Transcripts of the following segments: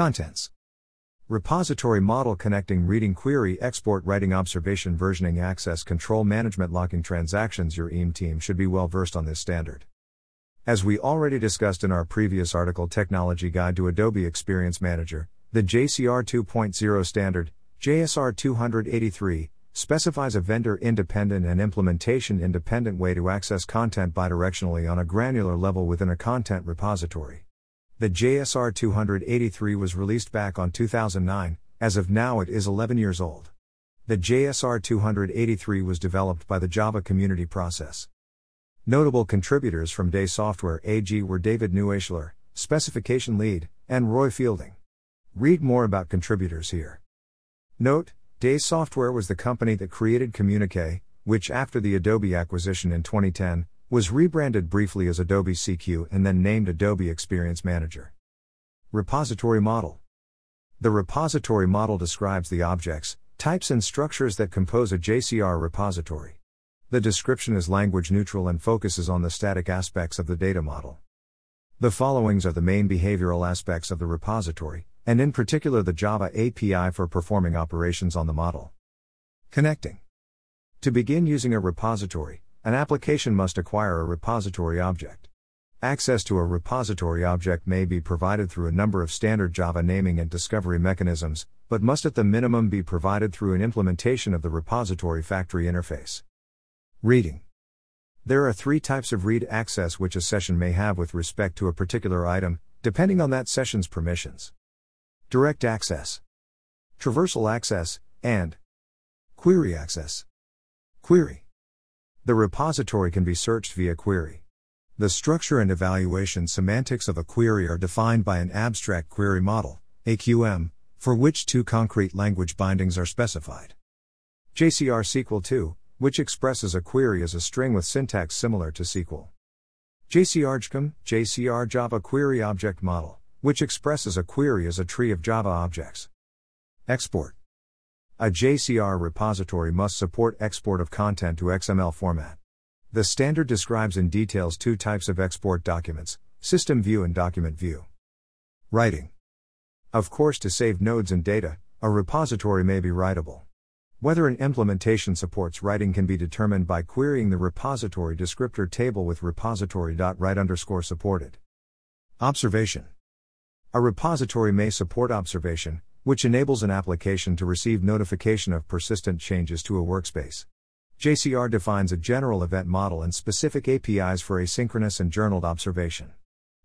Contents Repository model connecting reading query export writing observation versioning access control management locking transactions Your EAM team should be well versed on this standard. As we already discussed in our previous article Technology Guide to Adobe Experience Manager, the JCR 2.0 standard, JSR 283, specifies a vendor independent and implementation independent way to access content bidirectionally on a granular level within a content repository. The JSR 283 was released back on 2009, as of now it is 11 years old. The JSR 283 was developed by the Java Community Process. Notable contributors from Day Software AG were David Nuescheler, Specification Lead, and Roy Fielding. Read more about contributors here. Note, Day Software was the company that created Communique, which after the Adobe acquisition in 2010, was rebranded briefly as Adobe CQ and then named Adobe Experience Manager. Repository Model The repository model describes the objects, types, and structures that compose a JCR repository. The description is language neutral and focuses on the static aspects of the data model. The followings are the main behavioral aspects of the repository, and in particular the Java API for performing operations on the model. Connecting. To begin using a repository, an application must acquire a repository object. Access to a repository object may be provided through a number of standard Java naming and discovery mechanisms, but must at the minimum be provided through an implementation of the repository factory interface. Reading. There are three types of read access which a session may have with respect to a particular item, depending on that session's permissions direct access, traversal access, and query access. Query. The repository can be searched via query. The structure and evaluation semantics of a query are defined by an abstract query model, AQM, for which two concrete language bindings are specified. JCR SQL 2, which expresses a query as a string with syntax similar to SQL. JCR JCR Java Query Object Model, which expresses a query as a tree of Java objects. Export. A JCR repository must support export of content to XML format. The standard describes in details two types of export documents system view and document view. Writing. Of course, to save nodes and data, a repository may be writable. Whether an implementation supports writing can be determined by querying the repository descriptor table with repository.write underscore supported. Observation. A repository may support observation, which enables an application to receive notification of persistent changes to a workspace. JCR defines a general event model and specific APIs for asynchronous and journaled observation.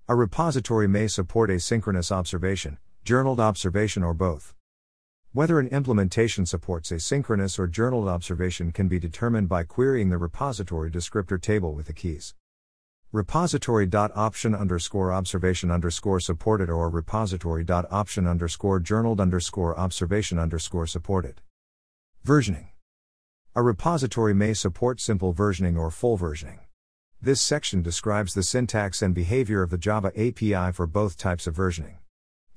A repository may support asynchronous observation, journaled observation, or both. Whether an implementation supports asynchronous or journaled observation can be determined by querying the repository descriptor table with the keys repository.option underscore observation underscore supported or repository.option underscore journaled underscore observation underscore supported. Versioning. A repository may support simple versioning or full versioning. This section describes the syntax and behavior of the Java API for both types of versioning.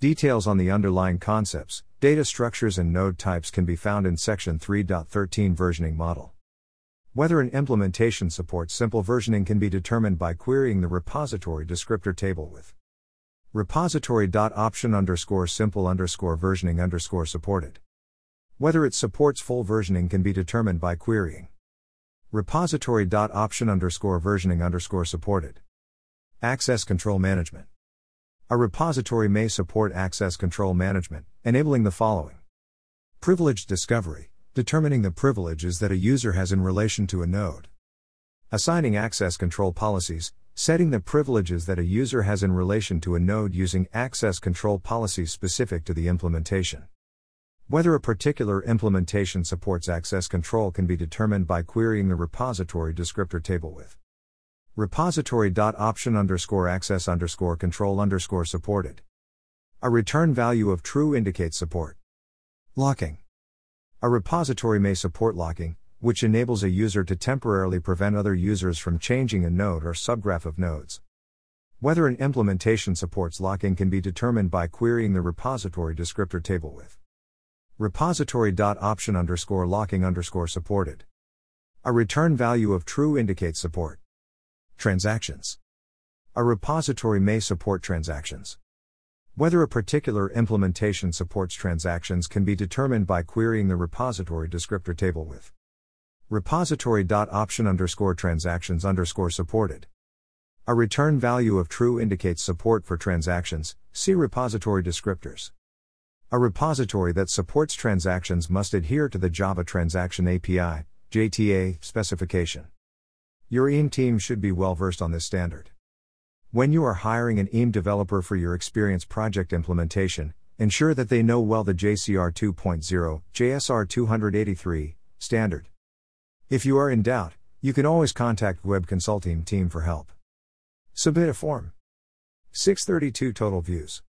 Details on the underlying concepts, data structures, and node types can be found in Section 3.13 Versioning Model. Whether an implementation supports simple versioning can be determined by querying the repository descriptor table with repository.option underscore simple underscore versioning underscore supported. Whether it supports full versioning can be determined by querying repository.option underscore versioning underscore supported. Access control management. A repository may support access control management, enabling the following privileged discovery determining the privileges that a user has in relation to a node. Assigning access control policies, setting the privileges that a user has in relation to a node using access control policies specific to the implementation. Whether a particular implementation supports access control can be determined by querying the repository descriptor table with repository.option underscore access underscore control underscore supported. A return value of true indicates support. Locking. A repository may support locking, which enables a user to temporarily prevent other users from changing a node or subgraph of nodes. Whether an implementation supports locking can be determined by querying the repository descriptor table with repository.option underscore locking underscore supported. A return value of true indicates support. Transactions. A repository may support transactions. Whether a particular implementation supports transactions can be determined by querying the repository descriptor table with repository.option underscore transactions underscore supported. A return value of true indicates support for transactions, see repository descriptors. A repository that supports transactions must adhere to the Java Transaction API JTA, specification. Your EAM team should be well versed on this standard. When you are hiring an EAM developer for your experience project implementation, ensure that they know well the JCR 2.0, JSR 283 standard. If you are in doubt, you can always contact Web Consulting team for help. Submit a form. 632 total views.